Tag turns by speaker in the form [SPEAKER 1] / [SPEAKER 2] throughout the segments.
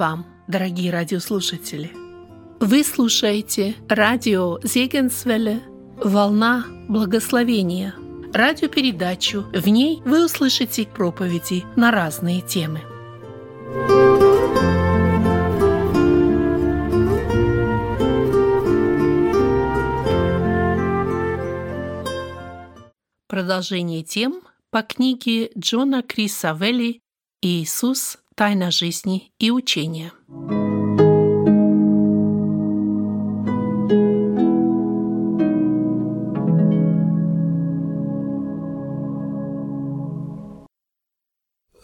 [SPEAKER 1] Вам, дорогие радиослушатели! Вы слушаете радио Зегенсвелле «Волна благословения» радиопередачу. В ней вы услышите проповеди на разные темы. Продолжение тем по книге Джона Криса Велли «Иисус. Тайна жизни и учения».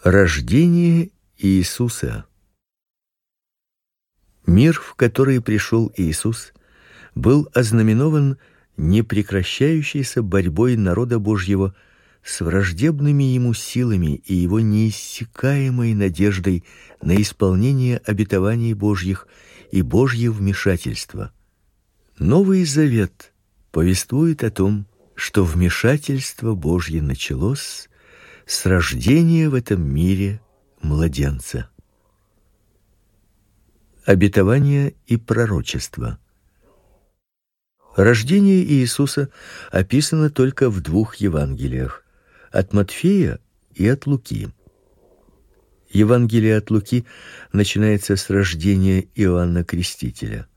[SPEAKER 2] Рождение Иисуса Мир, в который пришел Иисус, был ознаменован непрекращающейся борьбой народа Божьего с враждебными ему силами и его неиссякаемой надеждой на исполнение обетований Божьих и Божье вмешательство. Новый Завет повествует о том, что вмешательство Божье началось с рождения в этом мире младенца. Обетование и пророчество. Рождение Иисуса описано только в двух Евангелиях: от Матфея и от Луки. Евангелие от Луки начинается с рождения Иоанна Крестителя.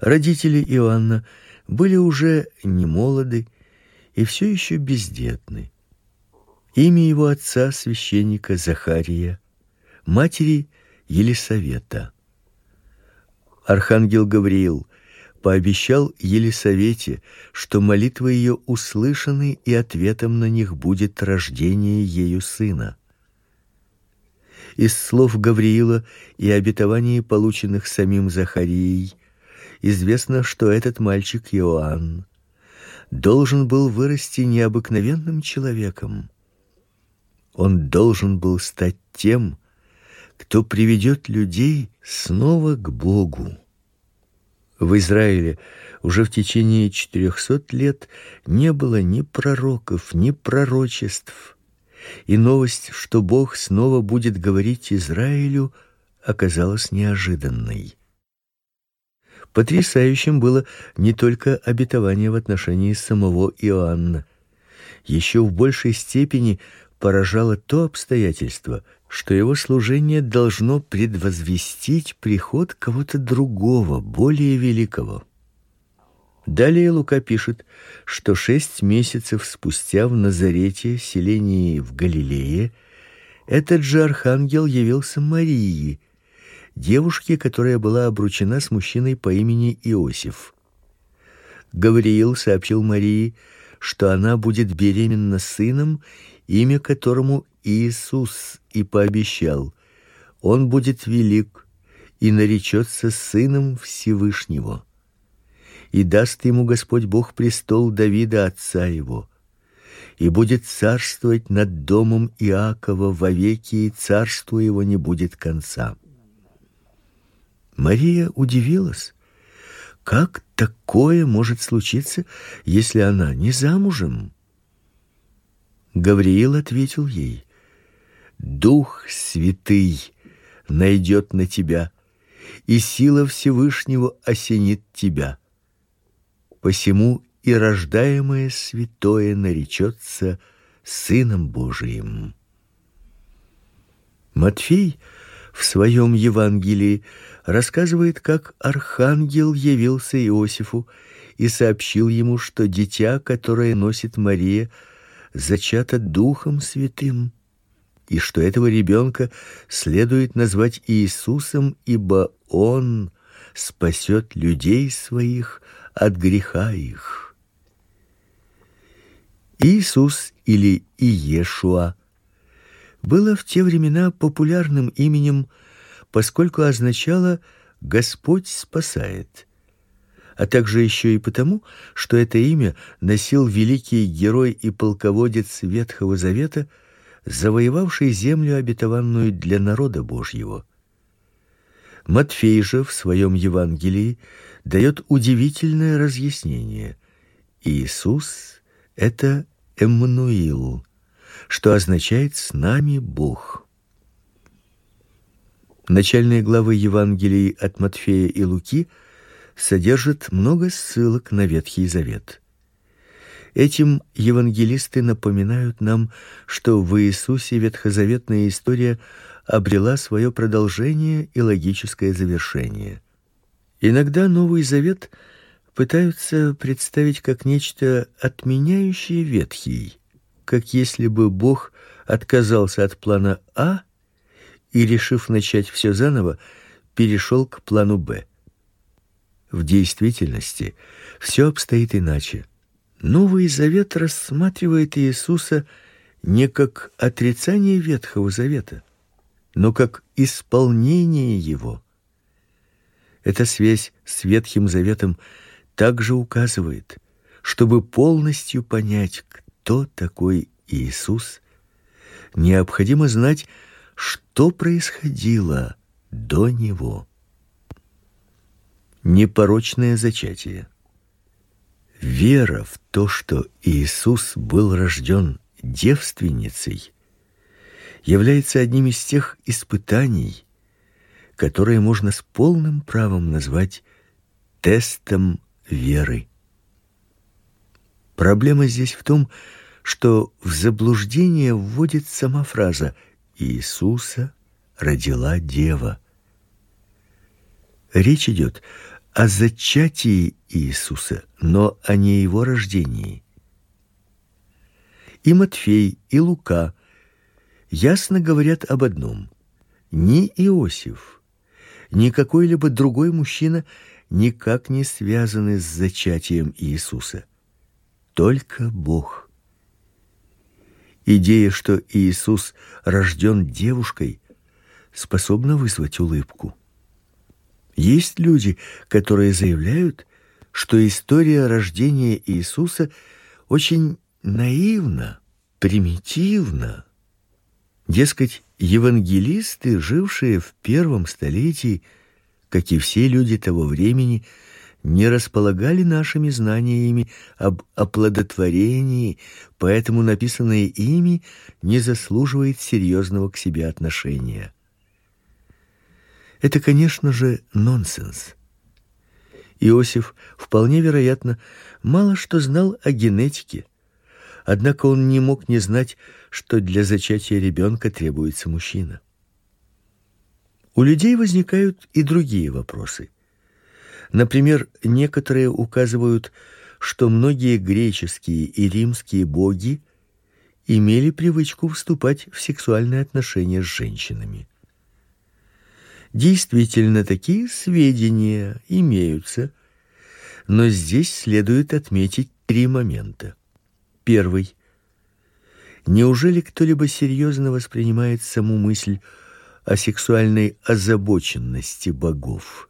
[SPEAKER 2] Родители Иоанна были уже не молоды и все еще бездетны. Имя его отца священника Захария, матери Елисавета. Архангел Гавриил пообещал Елисавете, что молитвы ее услышаны и ответом на них будет рождение ею сына. Из слов Гавриила и обетований, полученных самим Захарией, известно, что этот мальчик Иоанн должен был вырасти необыкновенным человеком он должен был стать тем, кто приведет людей снова к Богу. В Израиле уже в течение четырехсот лет не было ни пророков, ни пророчеств. И новость, что Бог снова будет говорить Израилю, оказалась неожиданной. Потрясающим было не только обетование в отношении самого Иоанна, еще в большей степени поражало то обстоятельство, что его служение должно предвозвестить приход кого-то другого, более великого. Далее Лука пишет, что шесть месяцев спустя в Назарете, селении в Галилее, этот же архангел явился Марии, девушке, которая была обручена с мужчиной по имени Иосиф. Гавриил сообщил Марии, что она будет беременна сыном имя которому Иисус и пообещал: он будет велик и наречется сыном Всевышнего. И даст ему Господь Бог престол Давида отца его, и будет царствовать над домом Иакова вовеки, и царству его не будет конца. Мария удивилась. Как такое может случиться, если она не замужем? Гавриил ответил ей: Дух Святый найдет на тебя, и сила Всевышнего осенит тебя. Посему и рождаемое святое наречется сыном Божиим. Матфей в своем Евангелии рассказывает, как архангел явился Иосифу и сообщил ему, что дитя, которое носит Мария, зачата Духом Святым, и что этого ребенка следует назвать Иисусом, ибо он спасет людей своих от греха их. Иисус или Иешуа было в те времена популярным именем, поскольку означало Господь спасает а также еще и потому, что это имя носил великий герой и полководец Ветхого Завета, завоевавший землю обетованную для народа Божьего. Матфей же в своем Евангелии дает удивительное разъяснение. Иисус это Эммануил, что означает с нами Бог. Начальные главы Евангелий от Матфея и Луки содержат много ссылок на Ветхий Завет. Этим евангелисты напоминают нам, что в Иисусе ветхозаветная история обрела свое продолжение и логическое завершение. Иногда Новый Завет пытаются представить как нечто отменяющее ветхий, как если бы Бог отказался от плана А и, решив начать все заново, перешел к плану Б. В действительности все обстоит иначе. Новый Завет рассматривает Иисуса не как отрицание Ветхого Завета, но как исполнение его. Эта связь с Ветхим Заветом также указывает, чтобы полностью понять, кто такой Иисус, необходимо знать, что происходило до него. Непорочное зачатие. Вера в то, что Иисус был рожден девственницей, является одним из тех испытаний, которые можно с полным правом назвать тестом веры. Проблема здесь в том, что в заблуждение вводит сама фраза Иисуса родила дева. Речь идет о зачатии Иисуса, но о не его рождении. И Матфей, и Лука ясно говорят об одном: ни Иосиф, ни какой-либо другой мужчина никак не связаны с зачатием Иисуса. Только Бог. Идея, что Иисус рожден девушкой, способна вызвать улыбку. Есть люди, которые заявляют, что история рождения Иисуса очень наивна, примитивна. Дескать, евангелисты, жившие в первом столетии, как и все люди того времени, не располагали нашими знаниями об оплодотворении, поэтому написанное ими не заслуживает серьезного к себе отношения. Это, конечно же, нонсенс. Иосиф вполне вероятно мало что знал о генетике, однако он не мог не знать, что для зачатия ребенка требуется мужчина. У людей возникают и другие вопросы. Например, некоторые указывают, что многие греческие и римские боги имели привычку вступать в сексуальные отношения с женщинами. Действительно, такие сведения имеются, но здесь следует отметить три момента. Первый. Неужели кто-либо серьезно воспринимает саму мысль о сексуальной озабоченности богов?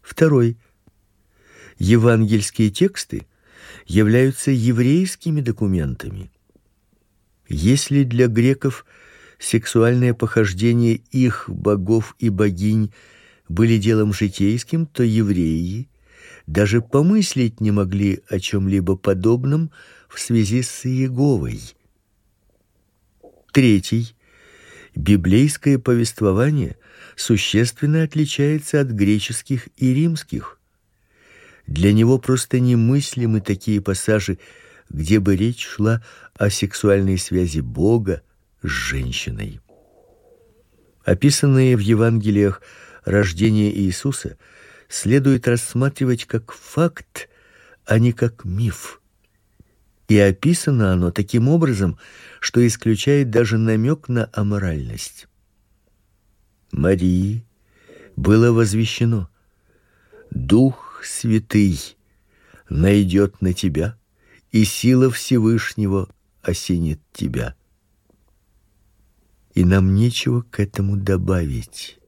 [SPEAKER 2] Второй. Евангельские тексты являются еврейскими документами. Если для греков сексуальное похождение их богов и богинь были делом житейским, то евреи даже помыслить не могли о чем либо подобном в связи с Иеговой. Третий. Библейское повествование существенно отличается от греческих и римских. Для него просто немыслимы такие пассажи, где бы речь шла о сексуальной связи Бога с женщиной. Описанное в Евангелиях рождение Иисуса следует рассматривать как факт, а не как миф. И описано оно таким образом, что исключает даже намек на аморальность. Марии было возвещено: Дух Святый найдет на тебя, и сила Всевышнего осенит тебя. И нам нечего к этому добавить.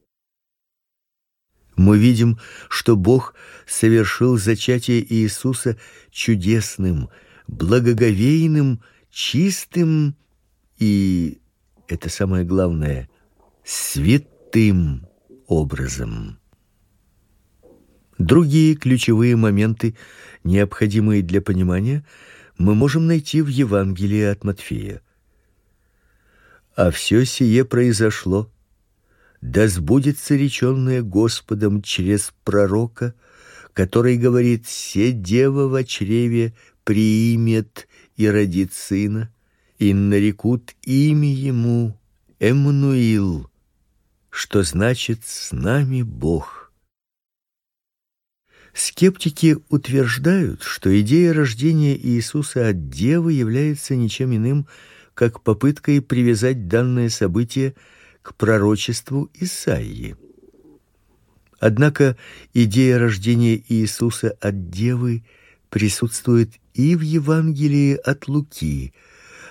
[SPEAKER 2] Мы видим, что Бог совершил зачатие Иисуса чудесным, благоговейным, чистым и это самое главное святым образом. Другие ключевые моменты, необходимые для понимания, мы можем найти в Евангелии от Матфея. А все сие произошло да сбудется речённое Господом через пророка, который говорит: "Се дева в чреве приимет и родит сына, и нарекут имя ему Эммануил, что значит с нами Бог". Скептики утверждают, что идея рождения Иисуса от девы является ничем иным, как попыткой привязать данное событие к пророчеству Исаии. Однако идея рождения Иисуса от девы присутствует и в Евангелии от Луки.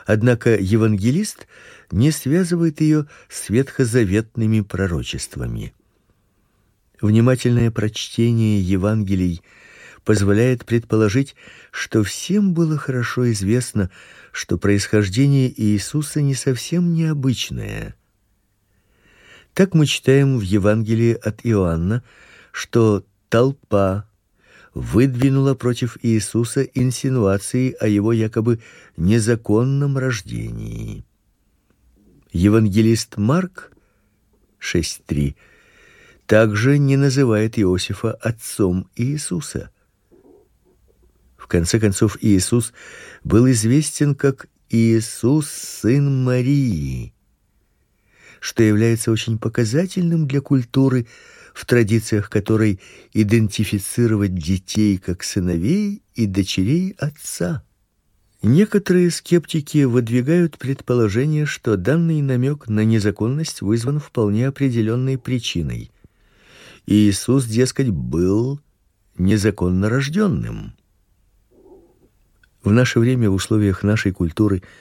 [SPEAKER 2] Однако евангелист не связывает ее с ветхозаветными пророчествами. Внимательное прочтение Евангелий позволяет предположить, что всем было хорошо известно, что происхождение Иисуса не совсем необычное. Так мы читаем в Евангелии от Иоанна, что толпа выдвинула против Иисуса инсинуации о его якобы незаконном рождении. Евангелист Марк 6:3 также не называет Иосифа отцом Иисуса. Конце концов Иисус был известен как Иисус сын Марии что является очень показательным для культуры, в традициях которой идентифицировать детей как сыновей и дочерей отца. Некоторые скептики выдвигают предположение, что данный намек на незаконность вызван вполне определенной причиной. Иисус, дескать, был незаконно рожденным. В наше время в условиях нашей культуры –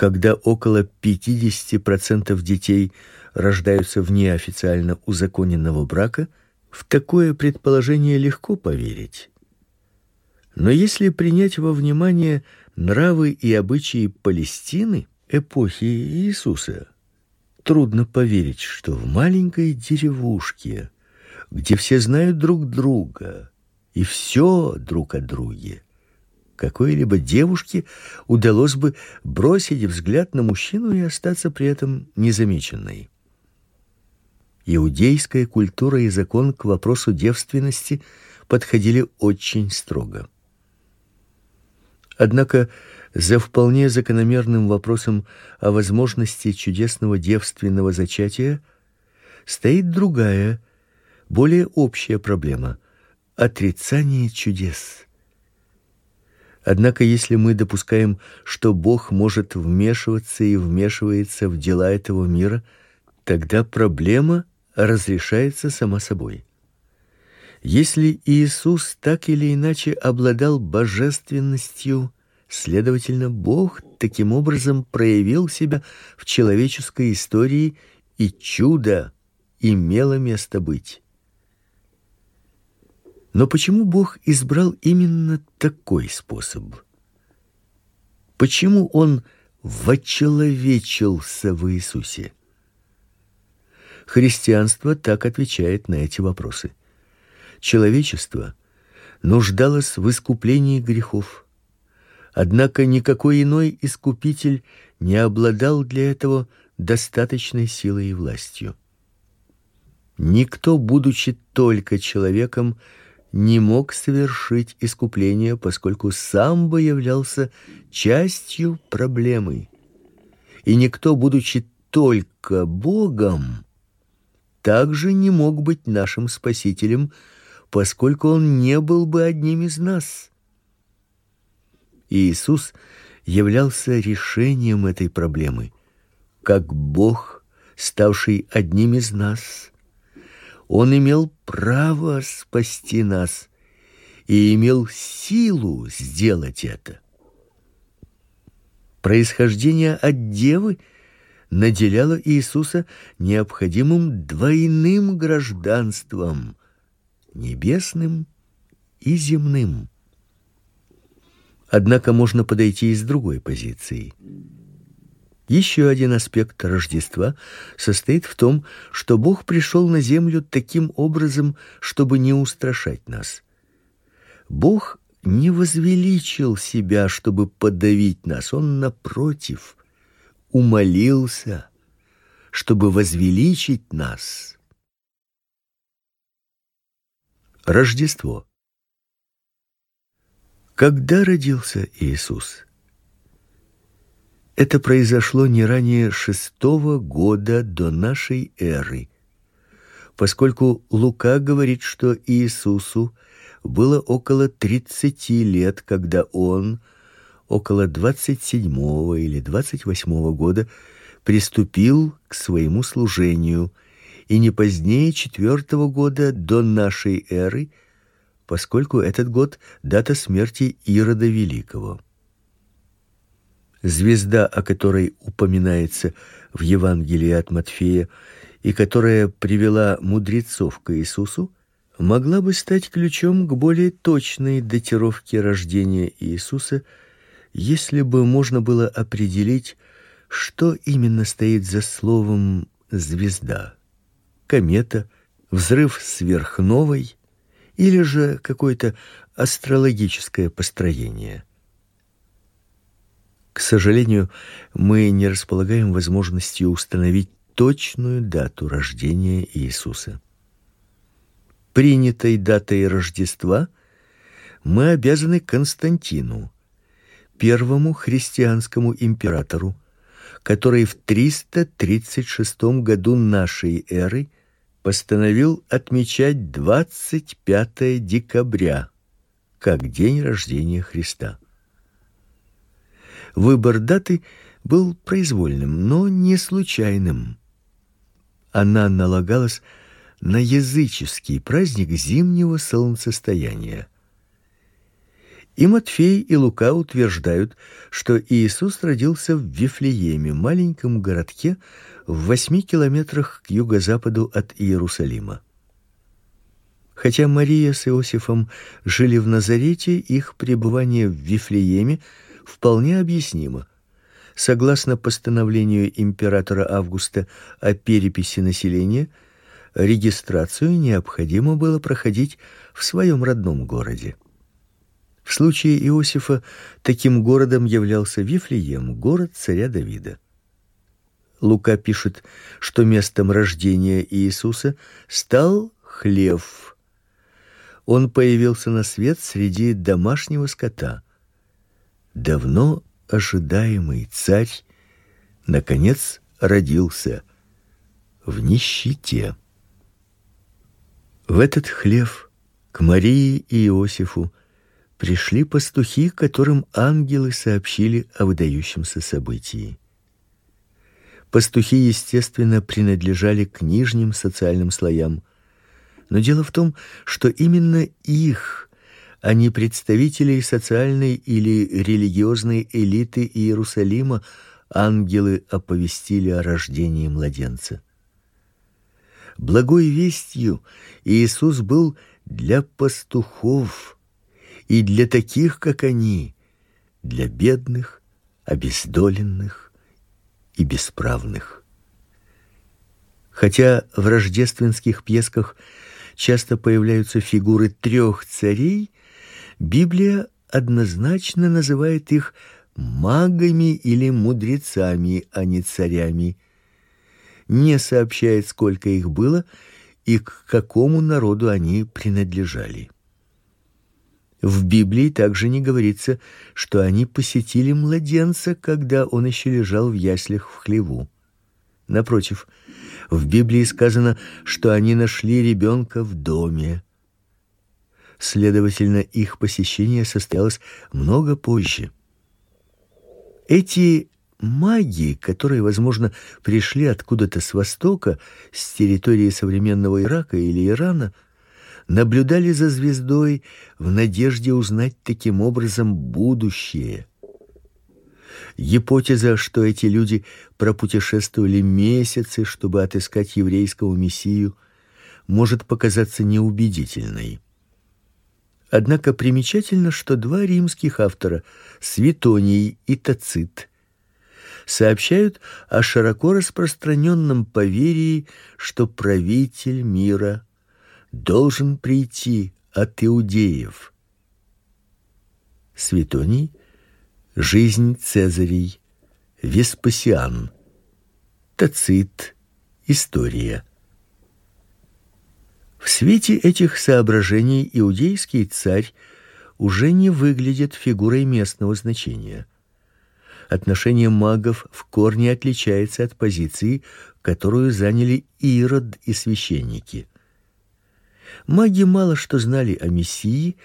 [SPEAKER 2] когда около 50% детей рождаются вне официально узаконенного брака, в такое предположение легко поверить. Но если принять во внимание нравы и обычаи Палестины эпохи Иисуса, трудно поверить, что в маленькой деревушке, где все знают друг друга и все друг о друге, какой-либо девушке удалось бы бросить взгляд на мужчину и остаться при этом незамеченной. Иудейская культура и закон к вопросу девственности подходили очень строго. Однако за вполне закономерным вопросом о возможности чудесного девственного зачатия стоит другая, более общая проблема отрицание чудес. Однако если мы допускаем, что Бог может вмешиваться и вмешивается в дела этого мира, тогда проблема разрешается сама собой. Если Иисус так или иначе обладал божественностью, следовательно, Бог таким образом проявил себя в человеческой истории, и чудо имело место быть. Но почему Бог избрал именно такой способ? Почему он вочеловечился в Иисусе? Христианство так отвечает на эти вопросы. Человечество нуждалось в искуплении грехов. Однако никакой иной искупитель не обладал для этого достаточной силой и властью. Никто, будучи только человеком, не мог совершить искупление, поскольку сам бы являлся частью проблемы. И никто, будучи только Богом, также не мог быть нашим спасителем, поскольку он не был бы одним из нас. Иисус являлся решением этой проблемы, как Бог, ставший одним из нас он имел право спасти нас и имел силу сделать это. Происхождение от девы наделяло Иисуса необходимым двойным гражданством небесным и земным. Однако можно подойти и с другой позиции. Еще один аспект Рождества состоит в том, что Бог пришел на землю таким образом, чтобы не устрашать нас. Бог не возвеличил себя, чтобы подавить нас, он напротив умолился, чтобы возвеличить нас. Рождество. Когда родился Иисус? Это произошло не ранее шестого года до нашей эры, поскольку Лука говорит, что Иисусу было около тридцати лет, когда он около двадцать седьмого или двадцать восьмого года приступил к своему служению, и не позднее четвертого года до нашей эры, поскольку этот год дата смерти Ирода Великого. Звезда, о которой упоминается в Евангелии от Матфея и которая привела мудрецов к Иисусу, могла бы стать ключом к более точной датировке рождения Иисуса, если бы можно было определить, что именно стоит за словом звезда. Комета, взрыв сверхновой или же какое-то астрологическое построение. К сожалению, мы не располагаем возможностью установить точную дату рождения Иисуса принятой датой Рождества мы обязаны Константину, первому христианскому императору, который в 336 году нашей эры постановил отмечать 25 декабря как день рождения Христа. Выбор даты был произвольным, но не случайным. Она налагалась на языческий праздник зимнего солнцестояния. И Матфей, и Лука утверждают, что Иисус родился в Вифлееме, маленьком городке в восьми километрах к юго-западу от Иерусалима. Хотя Мария с Иосифом жили в Назарете, их пребывание в Вифлееме вполне объяснимо. Согласно постановлению императора Августа о переписи населения, регистрацию необходимо было проходить в своем родном городе. В случае Иосифа таким городом являлся Вифлеем, город царя Давида. Лука пишет, что местом рождения Иисуса стал хлев. Он появился на свет среди домашнего скота. Давно ожидаемый царь наконец родился в нищете. В этот хлев к Марии и Иосифу пришли пастухи, которым ангелы сообщили о выдающемся событии. Пастухи, естественно, принадлежали к нижним социальным слоям, но дело в том, что именно их, а не представителей социальной или религиозной элиты Иерусалима, ангелы оповестили о рождении младенца. Благой вестью Иисус был для пастухов и для таких, как они, для бедных, обездоленных и бесправных. Хотя в рождественских пьесках часто появляются фигуры трех царей, Библия однозначно называет их магами или мудрецами, а не царями не сообщает, сколько их было и к какому народу они принадлежали. В Библии также не говорится, что они посетили младенца, когда он еще лежал в яслях в хлеву. Напротив, в Библии сказано, что они нашли ребенка в доме. Следовательно, их посещение состоялось много позже. Эти маги, которые, возможно, пришли откуда-то с востока, с территории современного Ирака или Ирана, наблюдали за звездой в надежде узнать таким образом будущее. Гипотеза, что эти люди пропутешествовали месяцы, чтобы отыскать еврейского мессию, может показаться неубедительной. Однако примечательно, что два римских автора, Светоний и Тацит, сообщают о широко распространенном поверии, что правитель мира должен прийти от иудеев. Светоний Жизнь Цезарей Веспасиан Тацит История. В свете этих соображений иудейский царь уже не выглядит фигурой местного значения. Отношение магов в корне отличается от позиции, которую заняли Ирод и священники. Маги мало что знали о Мессии,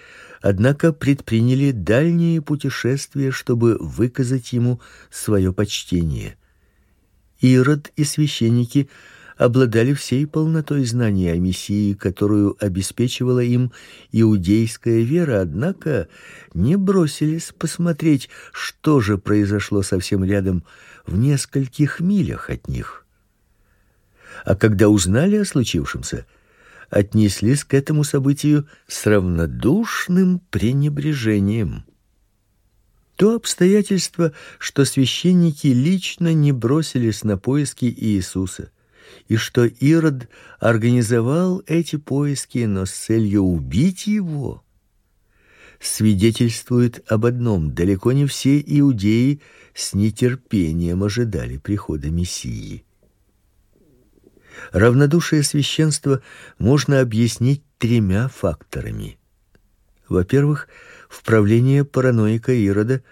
[SPEAKER 2] однако предприняли дальние путешествия, чтобы выказать ему свое почтение. Ирод и священники обладали всей полнотой знаний о Мессии, которую обеспечивала им иудейская вера, однако не бросились посмотреть, что же произошло совсем рядом в нескольких милях от них. А когда узнали о случившемся, отнеслись к этому событию с равнодушным пренебрежением. То обстоятельство, что священники лично не бросились на поиски Иисуса, и что Ирод организовал эти поиски, но с целью убить его, свидетельствует об одном: далеко не все иудеи с нетерпением ожидали прихода Мессии. Равнодушие священства можно объяснить тремя факторами. Во-первых, в правлении параноика Ирода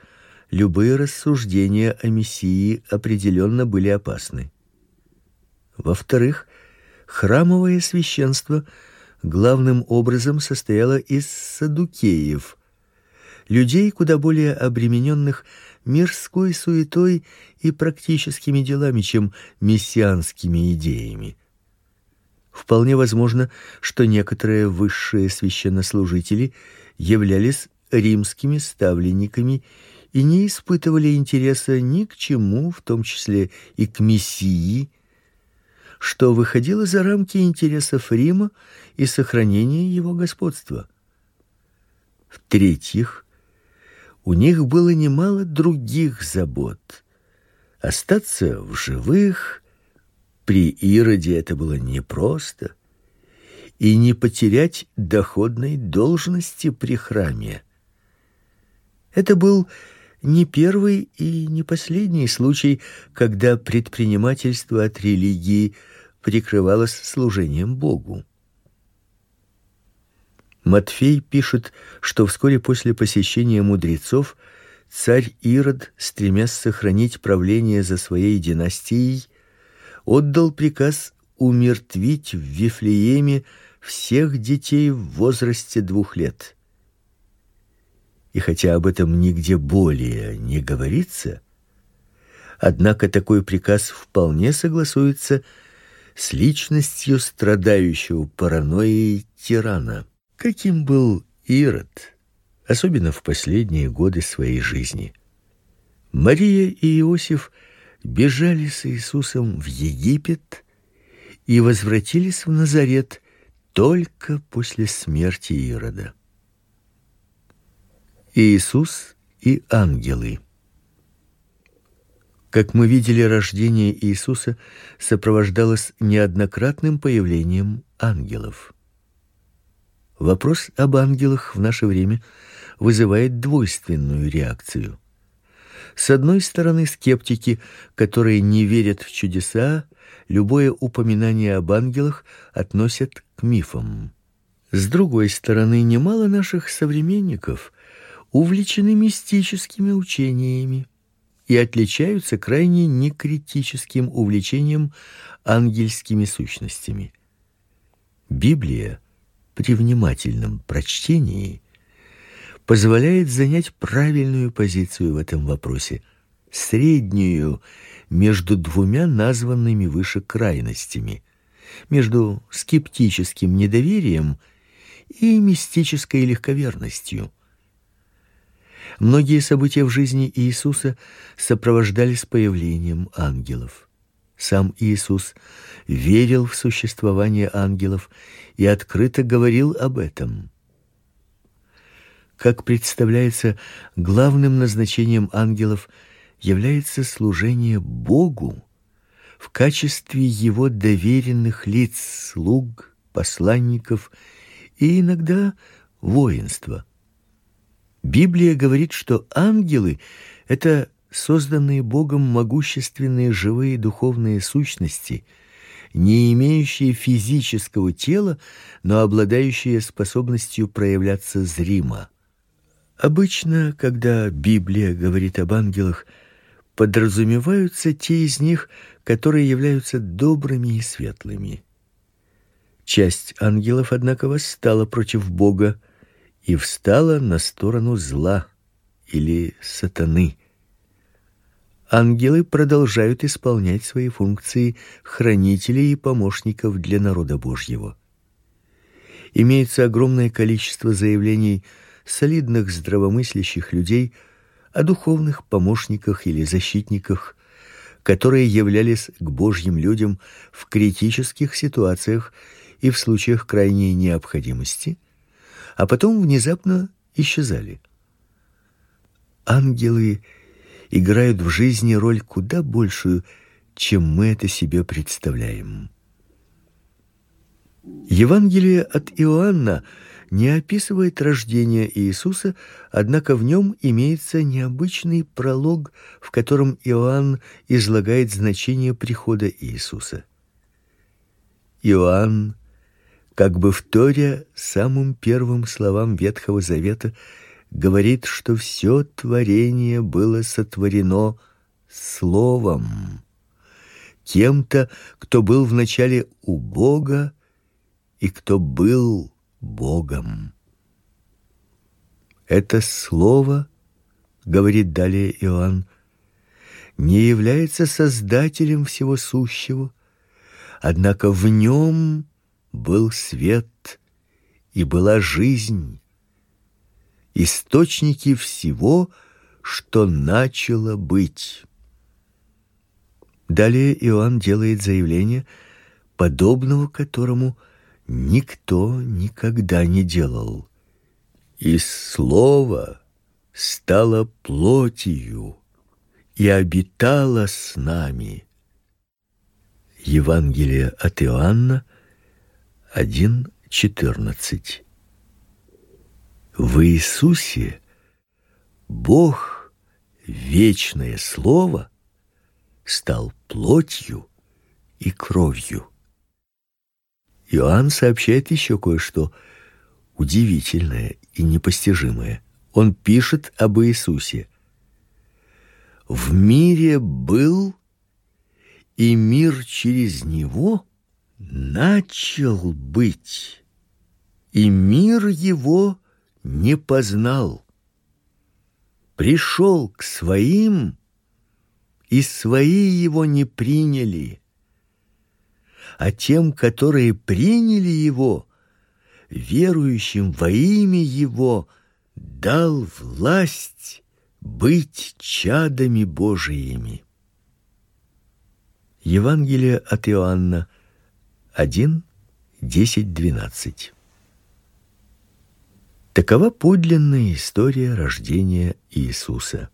[SPEAKER 2] любые рассуждения о мессии определенно были опасны. Во-вторых, храмовое священство главным образом состояло из садукеев, людей куда более обремененных мирской суетой и практическими делами, чем мессианскими идеями. Вполне возможно, что некоторые высшие священнослужители являлись римскими ставленниками и не испытывали интереса ни к чему, в том числе и к мессии, что выходило за рамки интересов Рима и сохранения его господства. В-третьих, у них было немало других забот. Остаться в живых при Ироде это было непросто, и не потерять доходной должности при храме. Это был не первый и не последний случай, когда предпринимательство от религии прикрывалось служением Богу. Матфей пишет, что вскоре после посещения мудрецов царь Ирод, стремясь сохранить правление за своей династией, отдал приказ умертвить в Вифлееме всех детей в возрасте двух лет. И хотя об этом нигде более не говорится, однако такой приказ вполне согласуется с личностью страдающего паранойей тирана каким был Ирод, особенно в последние годы своей жизни. Мария и Иосиф бежали с Иисусом в Египет и возвратились в Назарет только после смерти Ирода. Иисус и ангелы. Как мы видели, рождение Иисуса сопровождалось неоднократным появлением ангелов. Вопрос об ангелах в наше время вызывает двойственную реакцию. С одной стороны, скептики, которые не верят в чудеса, любое упоминание об ангелах относят к мифам. С другой стороны, немало наших современников увлечены мистическими учениями и отличаются крайне некритическим увлечением ангельскими сущностями. Библия при внимательном прочтении позволяет занять правильную позицию в этом вопросе, среднюю между двумя названными выше крайностями, между скептическим недоверием и мистической легковерностью. Многие события в жизни Иисуса сопровождались появлением ангелов. Сам Иисус верил в существование ангелов и открыто говорил об этом. Как представляется, главным назначением ангелов является служение Богу в качестве его доверенных лиц, слуг, посланников и иногда воинства. Библия говорит, что ангелы это созданные Богом могущественные живые духовные сущности, не имеющие физического тела, но обладающие способностью проявляться зримо. Обычно, когда Библия говорит об ангелах, подразумеваются те из них, которые являются добрыми и светлыми. Часть ангелов, однако, восстала против Бога и встала на сторону зла или сатаны. Ангелы продолжают исполнять свои функции хранителей и помощников для народа Божьего. Имеется огромное количество заявлений солидных здравомыслящих людей о духовных помощниках или защитниках, которые являлись к Божьим людям в критических ситуациях и в случаях крайней необходимости, а потом внезапно исчезали. Ангелы играют в жизни роль куда большую, чем мы это себе представляем. Евангелие от Иоанна не описывает рождение Иисуса, однако в нем имеется необычный пролог, в котором Иоанн излагает значение прихода Иисуса. Иоанн как бы вторя самым первым словам Ветхого Завета, говорит, что все творение было сотворено словом, кем-то, кто был вначале у Бога и кто был Богом. Это слово, говорит далее Иоанн, не является создателем всего сущего, однако в нем был свет и была жизнь, источники всего, что начало быть. Далее Иоанн делает заявление, подобного которому никто никогда не делал. И слово стало плотью и обитало с нами. Евангелие от Иоанна 1:14. В Иисусе Бог, вечное слово, стал плотью и кровью. Иоанн сообщает еще кое-что удивительное и непостижимое. Он пишет об Иисусе. В мире был и мир через него начал быть, и мир его не познал. Пришел к своим, и свои его не приняли. А тем, которые приняли его, верующим во имя его, дал власть быть чадами Божиими. Евангелие от Иоанна 1, 10, 12. Такова подлинная история рождения Иисуса.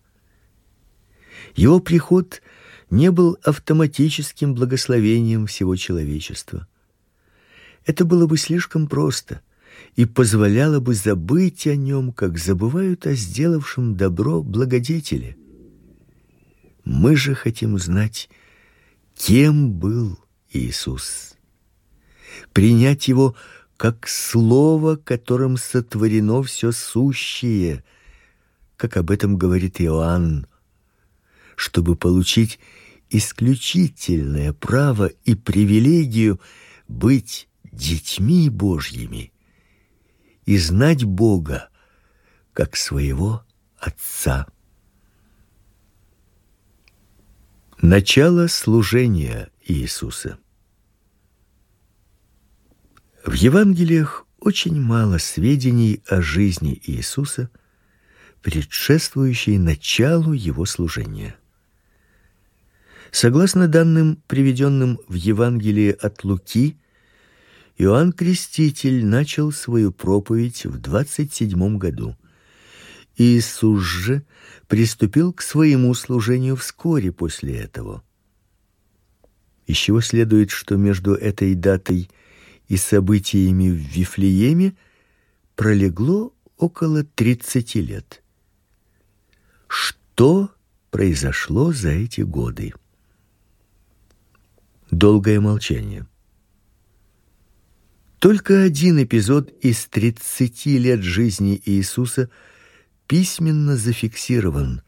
[SPEAKER 2] Его приход не был автоматическим благословением всего человечества. Это было бы слишком просто и позволяло бы забыть о нем, как забывают о сделавшем добро благодетеле. Мы же хотим знать, кем был Иисус принять его как слово, которым сотворено все сущее, как об этом говорит Иоанн, чтобы получить исключительное право и привилегию быть детьми Божьими и знать Бога как своего Отца. Начало служения Иисуса. В Евангелиях очень мало сведений о жизни Иисуса, предшествующей началу его служения. Согласно данным, приведенным в Евангелии от Луки, Иоанн Креститель начал свою проповедь в 27 году. Иисус же приступил к своему служению вскоре после этого. Из чего следует, что между этой датой и событиями в Вифлееме пролегло около 30 лет. Что произошло за эти годы? Долгое молчание. Только один эпизод из 30 лет жизни Иисуса письменно зафиксирован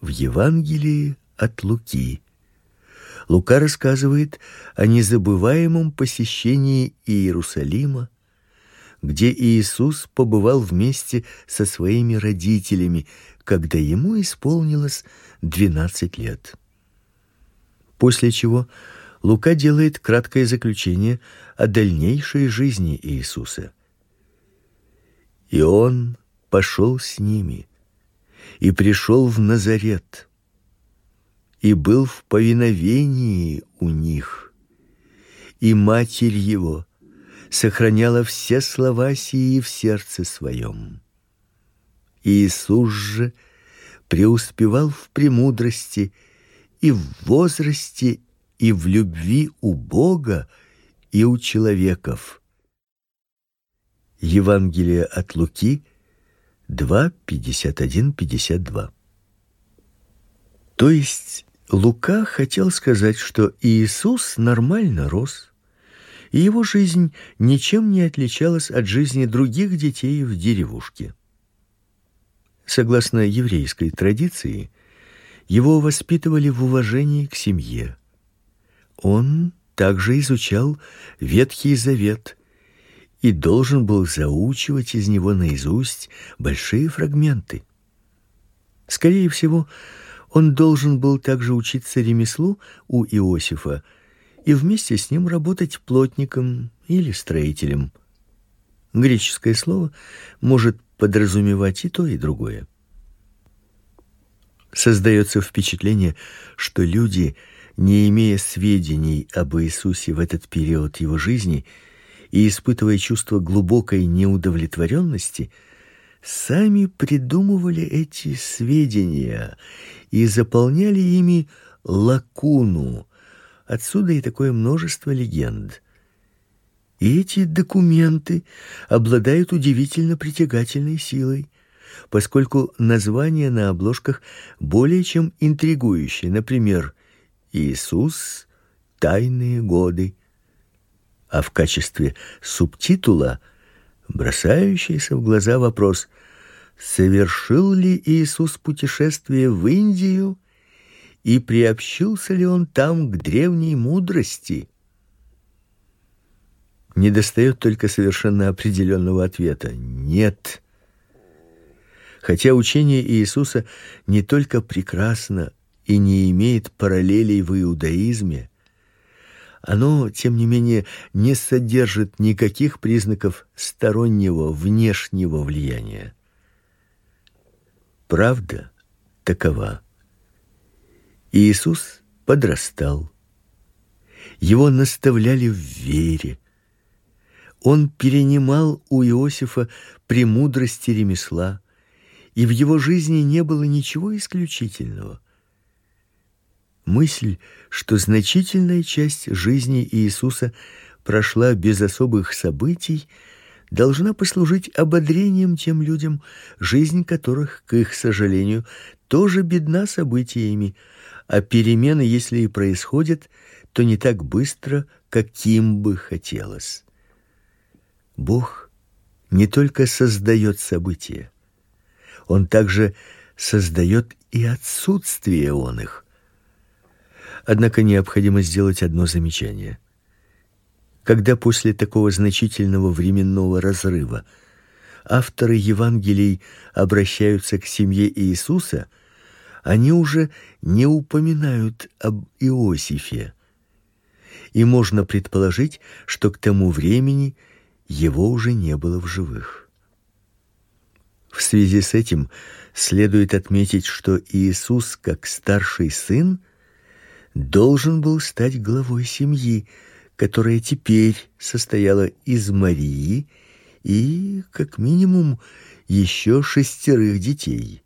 [SPEAKER 2] в Евангелии от Луки. Лука рассказывает о незабываемом посещении Иерусалима, где Иисус побывал вместе со своими родителями, когда ему исполнилось 12 лет. После чего Лука делает краткое заключение о дальнейшей жизни Иисуса. И он пошел с ними и пришел в Назарет и был в повиновении у них. И матерь его сохраняла все слова сии в сердце своем. Иисус же преуспевал в премудрости и в возрасте, и в любви у Бога и у человеков. Евангелие от Луки 2:51-52. То есть Лука хотел сказать, что Иисус нормально рос, и его жизнь ничем не отличалась от жизни других детей в деревушке. Согласно еврейской традиции, его воспитывали в уважении к семье. Он также изучал Ветхий Завет и должен был заучивать из него наизусть большие фрагменты. Скорее всего, он должен был также учиться ремеслу у Иосифа и вместе с ним работать плотником или строителем. Греческое слово может подразумевать и то, и другое. Создается впечатление, что люди, не имея сведений об Иисусе в этот период его жизни и испытывая чувство глубокой неудовлетворенности, сами придумывали эти сведения и заполняли ими лакуну, Отсюда и такое множество легенд. И эти документы обладают удивительно притягательной силой, поскольку названия на обложках более чем интригующие. Например, Иисус тайные годы. А в качестве субтитула бросающийся в глаза вопрос: совершил ли Иисус путешествие в Индию и приобщился ли он там к древней мудрости? Недостает только совершенно определенного ответа. Нет. Хотя учение Иисуса не только прекрасно и не имеет параллелей в иудаизме, оно, тем не менее, не содержит никаких признаков стороннего внешнего влияния. Правда такова. Иисус подрастал. Его наставляли в вере. Он перенимал у Иосифа премудрости ремесла, и в его жизни не было ничего исключительного. Мысль, что значительная часть жизни Иисуса прошла без особых событий, должна послужить ободрением тем людям, жизнь которых, к их сожалению, тоже бедна событиями, а перемены, если и происходят, то не так быстро, каким бы хотелось. Бог не только создает события, он также создает и отсутствие он их. Однако необходимо сделать одно замечание. Когда после такого значительного временного разрыва авторы Евангелий обращаются к семье Иисуса, они уже не упоминают об Иосифе. И можно предположить, что к тому времени его уже не было в живых. В связи с этим следует отметить, что Иисус, как старший сын, должен был стать главой семьи, которая теперь состояла из Марии и, как минимум, еще шестерых детей.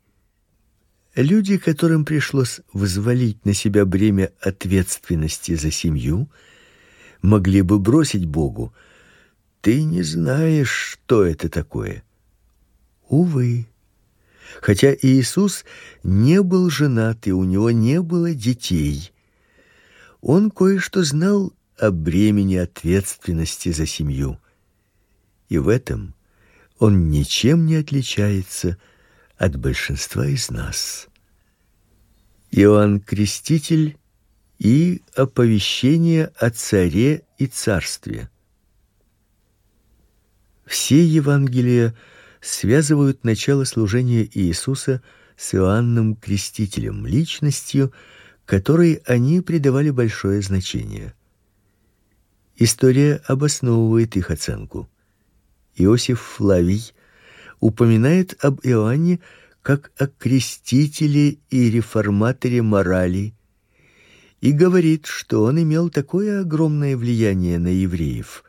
[SPEAKER 2] Люди, которым пришлось взвалить на себя бремя ответственности за семью, могли бы бросить Богу: "Ты не знаешь, что это такое". Увы. Хотя Иисус не был женат и у него не было детей, он кое-что знал о бремени ответственности за семью. И в этом он ничем не отличается от большинства из нас. Иоанн Креститель и оповещение о царе и царстве. Все Евангелия связывают начало служения Иисуса с Иоанном Крестителем, личностью, которой они придавали большое значение. История обосновывает их оценку. Иосиф Флавий упоминает об Иоанне как о крестителе и реформаторе морали и говорит, что он имел такое огромное влияние на евреев,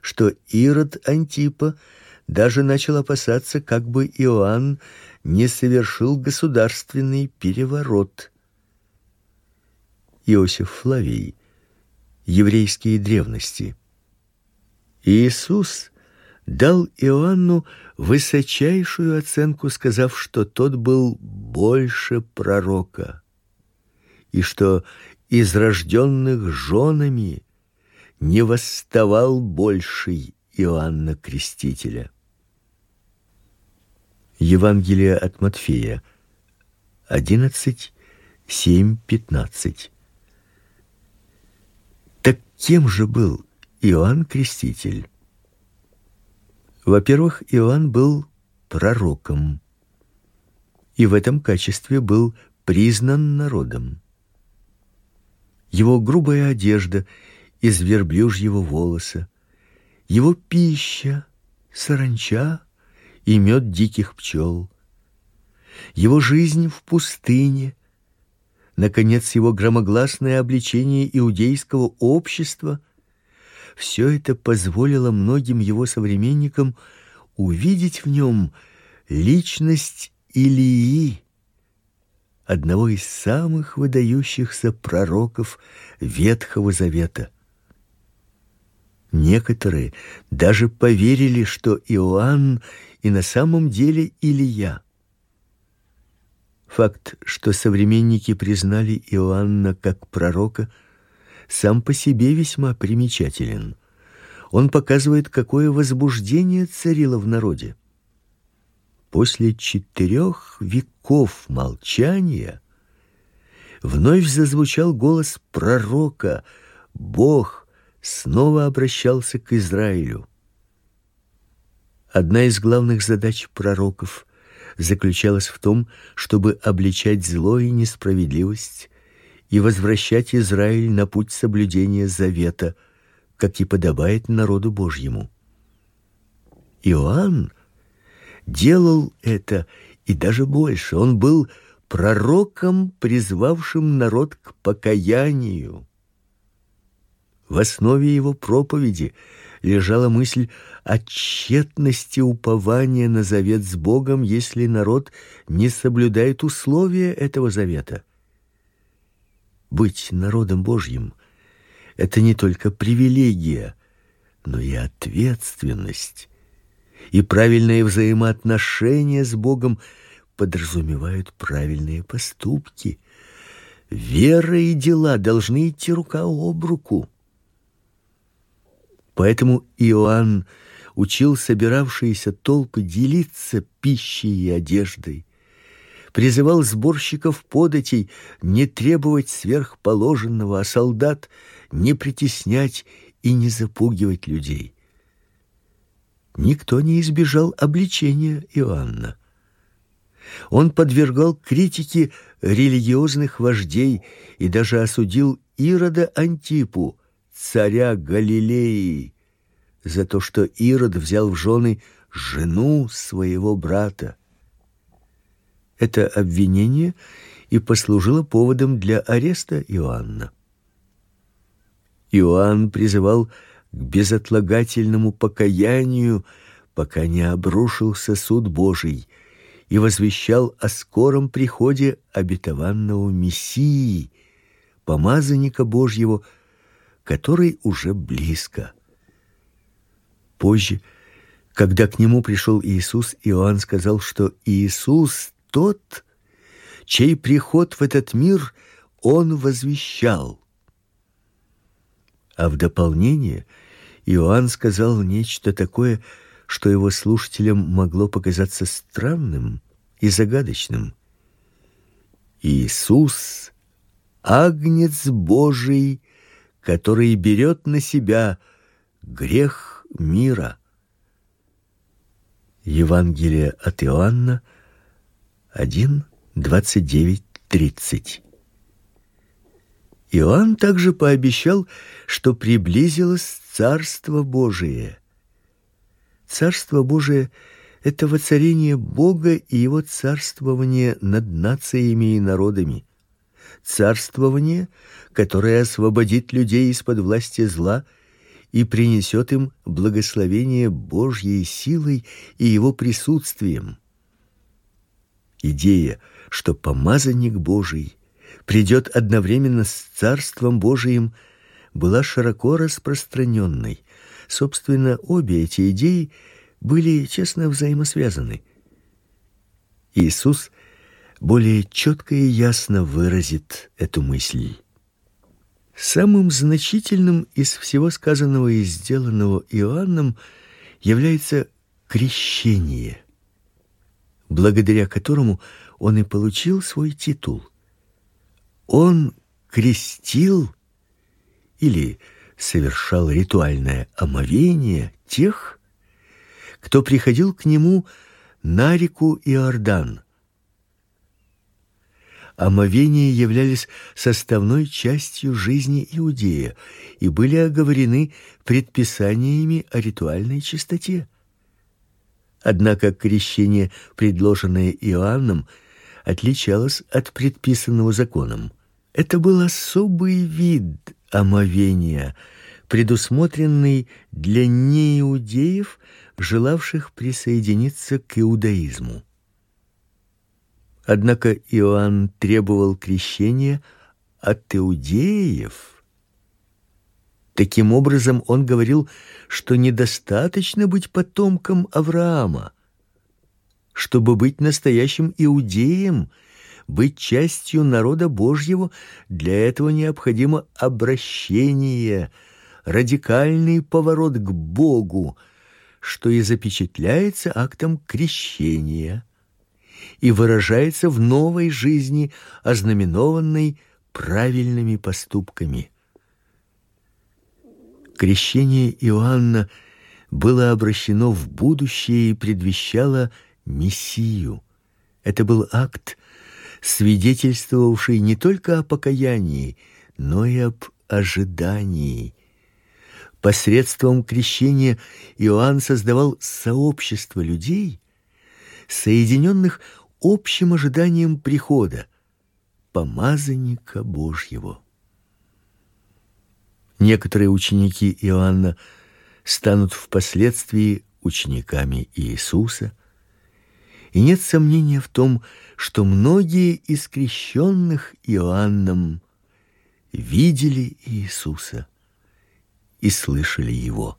[SPEAKER 2] что Ирод Антипа даже начал опасаться, как бы Иоанн не совершил государственный переворот. Иосиф Флавий. Еврейские древности. Иисус дал Иоанну высочайшую оценку, сказав, что тот был больше пророка, и что из рожденных женами не восставал больший Иоанна Крестителя. Евангелие от Матфея 11 7 15. Так кем же был Иоанн Креститель? Во-первых, Иоанн был пророком и в этом качестве был признан народом. Его грубая одежда из верблюжьего волоса, его пища саранча и мед диких пчел, его жизнь в пустыне, наконец его громогласное обличение иудейского общества – все это позволило многим его современникам увидеть в нем личность Илии, одного из самых выдающихся пророков Ветхого Завета. Некоторые даже поверили, что Иоанн и на самом деле Илия. Факт, что современники признали Иоанна как пророка, сам по себе весьма примечателен. Он показывает, какое возбуждение царило в народе. После четырех веков молчания вновь зазвучал голос пророка. Бог снова обращался к Израилю. Одна из главных задач пророков заключалась в том, чтобы обличать зло и несправедливость и возвращать Израиль на путь соблюдения завета, как и подобает народу Божьему. Иоанн делал это и даже больше. Он был пророком, призвавшим народ к покаянию. В основе его проповеди лежала мысль о тщетности упования на завет с Богом, если народ не соблюдает условия этого завета. Быть народом Божьим это не только привилегия, но и ответственность. И правильные взаимоотношения с Богом подразумевают правильные поступки. Вера и дела должны идти рука об руку. Поэтому Иоанн учил собиравшиеся толпы делиться пищей и одеждой, призывал сборщиков податей не требовать сверхположенного, а солдат не притеснять и не запугивать людей. Никто не избежал обличения Иоанна. Он подвергал критике религиозных вождей и даже осудил Ирода Антипу, царя Галилеи, за то, что Ирод взял в жены жену своего брата. Это обвинение и послужило поводом для ареста Иоанна. Иоанн призывал к безотлагательному покаянию, пока не обрушился суд Божий, и возвещал о скором приходе обетованного Мессии, помазанника Божьего, который уже близко. Позже, когда к нему пришел Иисус, Иоанн сказал, что Иисус тот, чей приход в этот мир он возвещал. А в дополнение Иоанн сказал нечто такое, что его слушателям могло показаться странным и загадочным. Иисус агнец Божий, который берет на себя грех мира. Евангелие от Иоанна 1 29 30. Иоанн также пообещал, что приблизилось Царство Божие. Царство Божие это воцарение Бога и его царствование над нациями и народами. Царствование, которое освободит людей из-под власти зла и принесет им благословение Божьей силой и его присутствием. Идея, что помазанник Божий придет одновременно с Царством Божиим, была широко распространенной. Собственно, обе эти идеи были честно взаимосвязаны. Иисус более четко и ясно выразит эту мысль. Самым значительным из всего сказанного и сделанного Иоанном является крещение, благодаря которому он и получил свой титул. Он крестил или совершал ритуальное омовение тех, кто приходил к нему на реку Иордан. Омовения являлись составной частью жизни иудея и были оговорены предписаниями о ритуальной чистоте. Однако крещение, предложенное Иоанном, отличалось от предписанного законом. Это был особый вид омовения, предусмотренный для неиудеев, желавших присоединиться к иудаизму. Однако Иоанн требовал крещения от иудеев. Таким образом, он говорил, что недостаточно быть потомком Авраама. Чтобы быть настоящим иудеем, быть частью народа Божьего, для этого необходимо обращение, радикальный поворот к Богу, что и запечатляется актом крещения и выражается в новой жизни, ознаменованной правильными поступками. Крещение Иоанна было обращено в будущее и предвещало Мессию. Это был акт, свидетельствовавший не только о покаянии, но и об ожидании. Посредством крещения Иоанн создавал сообщество людей, соединенных общим ожиданием прихода помазанника Божьего. Некоторые ученики Иоанна станут впоследствии учениками Иисуса, и нет сомнения в том, что многие из крещенных Иоанном видели Иисуса и слышали его.